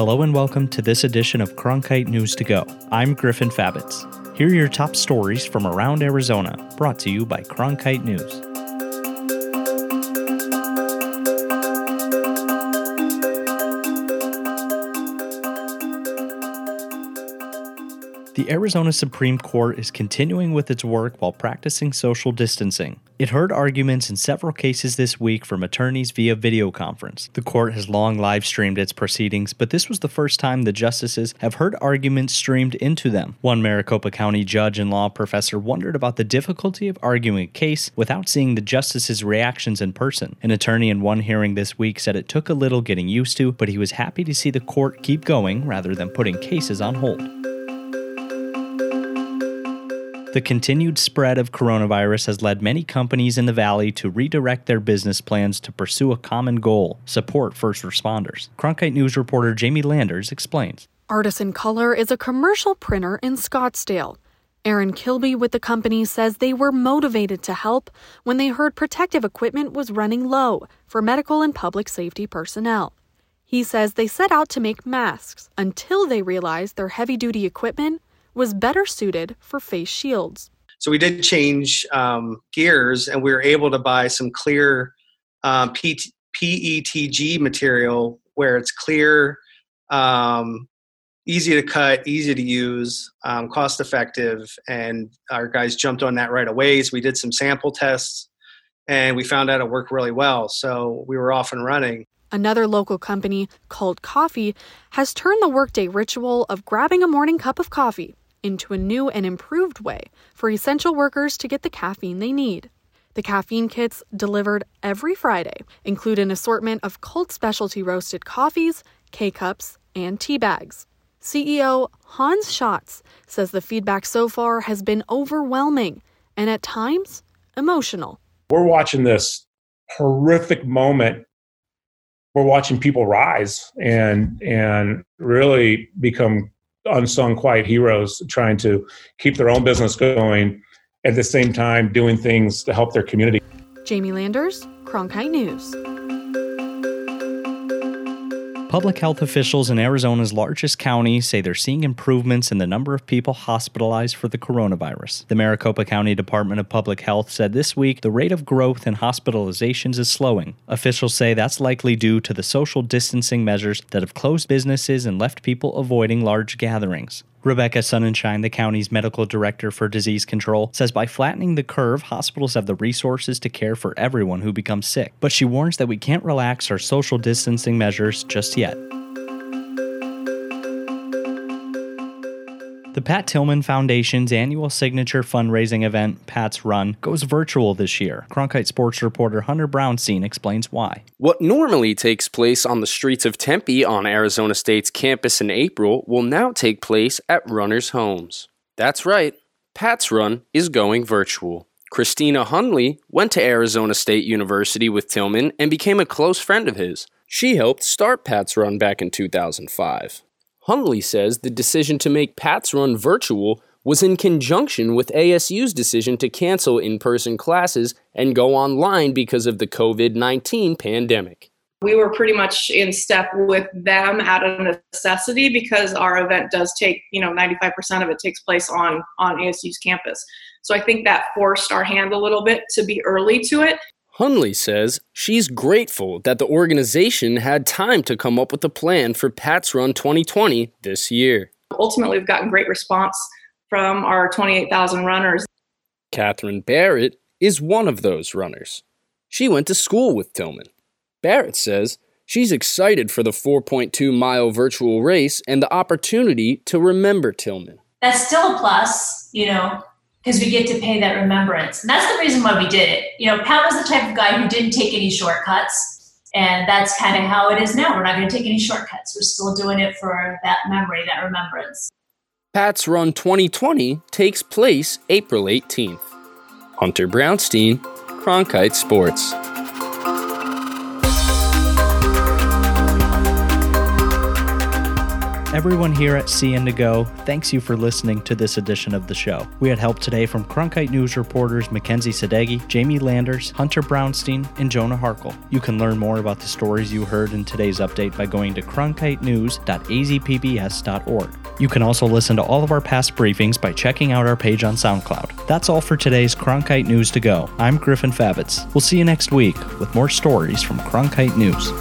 Hello and welcome to this edition of Cronkite News to Go. I'm Griffin Fabitz. Here are your top stories from around Arizona, brought to you by Cronkite News. The Arizona Supreme Court is continuing with its work while practicing social distancing. It heard arguments in several cases this week from attorneys via video conference. The court has long live streamed its proceedings, but this was the first time the justices have heard arguments streamed into them. One Maricopa County judge and law professor wondered about the difficulty of arguing a case without seeing the justices' reactions in person. An attorney in one hearing this week said it took a little getting used to, but he was happy to see the court keep going rather than putting cases on hold. The continued spread of coronavirus has led many companies in the valley to redirect their business plans to pursue a common goal support first responders. Cronkite News reporter Jamie Landers explains. Artisan Color is a commercial printer in Scottsdale. Aaron Kilby with the company says they were motivated to help when they heard protective equipment was running low for medical and public safety personnel. He says they set out to make masks until they realized their heavy duty equipment was better suited for face shields. So we did change um, gears and we were able to buy some clear um, PETG material where it's clear, um, easy to cut, easy to use, um, cost effective. And our guys jumped on that right away. So we did some sample tests and we found out it worked really well. So we were off and running. Another local company, called Coffee, has turned the workday ritual of grabbing a morning cup of coffee into a new and improved way for essential workers to get the caffeine they need. The caffeine kits delivered every Friday include an assortment of cult specialty roasted coffees, K cups, and tea bags. CEO Hans Schatz says the feedback so far has been overwhelming and at times emotional. We're watching this horrific moment. We're watching people rise and and really become unsung quiet heroes trying to keep their own business going at the same time doing things to help their community. Jamie Landers, Cronkite News. Public health officials in Arizona's largest county say they're seeing improvements in the number of people hospitalized for the coronavirus. The Maricopa County Department of Public Health said this week the rate of growth in hospitalizations is slowing. Officials say that's likely due to the social distancing measures that have closed businesses and left people avoiding large gatherings. Rebecca Sunenshine, the county's medical director for disease control, says by flattening the curve, hospitals have the resources to care for everyone who becomes sick. But she warns that we can't relax our social distancing measures just yet. The Pat Tillman Foundation's annual signature fundraising event, Pat's Run, goes virtual this year. Cronkite sports reporter Hunter Brownstein explains why. What normally takes place on the streets of Tempe on Arizona State's campus in April will now take place at runners' homes. That's right, Pat's Run is going virtual. Christina Hunley went to Arizona State University with Tillman and became a close friend of his. She helped start Pat's Run back in 2005. Hunley says the decision to make Pat's Run virtual was in conjunction with ASU's decision to cancel in person classes and go online because of the COVID 19 pandemic. We were pretty much in step with them out of necessity because our event does take, you know, 95% of it takes place on, on ASU's campus. So I think that forced our hand a little bit to be early to it. Hunley says she's grateful that the organization had time to come up with a plan for Pat's Run 2020 this year. Ultimately, we've gotten great response from our 28,000 runners. Catherine Barrett is one of those runners. She went to school with Tillman. Barrett says she's excited for the 4.2 mile virtual race and the opportunity to remember Tillman. That's still a plus, you know, because we get to pay that remembrance. And that's the reason why we did it. You know, Pat was the type of guy who didn't take any shortcuts. And that's kind of how it is now. We're not going to take any shortcuts. We're still doing it for that memory, that remembrance. Pat's Run 2020 takes place April 18th. Hunter Brownstein, Cronkite Sports. Everyone here at CN2Go, thanks you for listening to this edition of the show. We had help today from Cronkite News reporters Mackenzie Sadeghi, Jamie Landers, Hunter Brownstein, and Jonah Harkle. You can learn more about the stories you heard in today's update by going to cronkitenews.azpbs.org. You can also listen to all of our past briefings by checking out our page on SoundCloud. That's all for today's Cronkite News to Go. I'm Griffin Favitz. We'll see you next week with more stories from Cronkite News.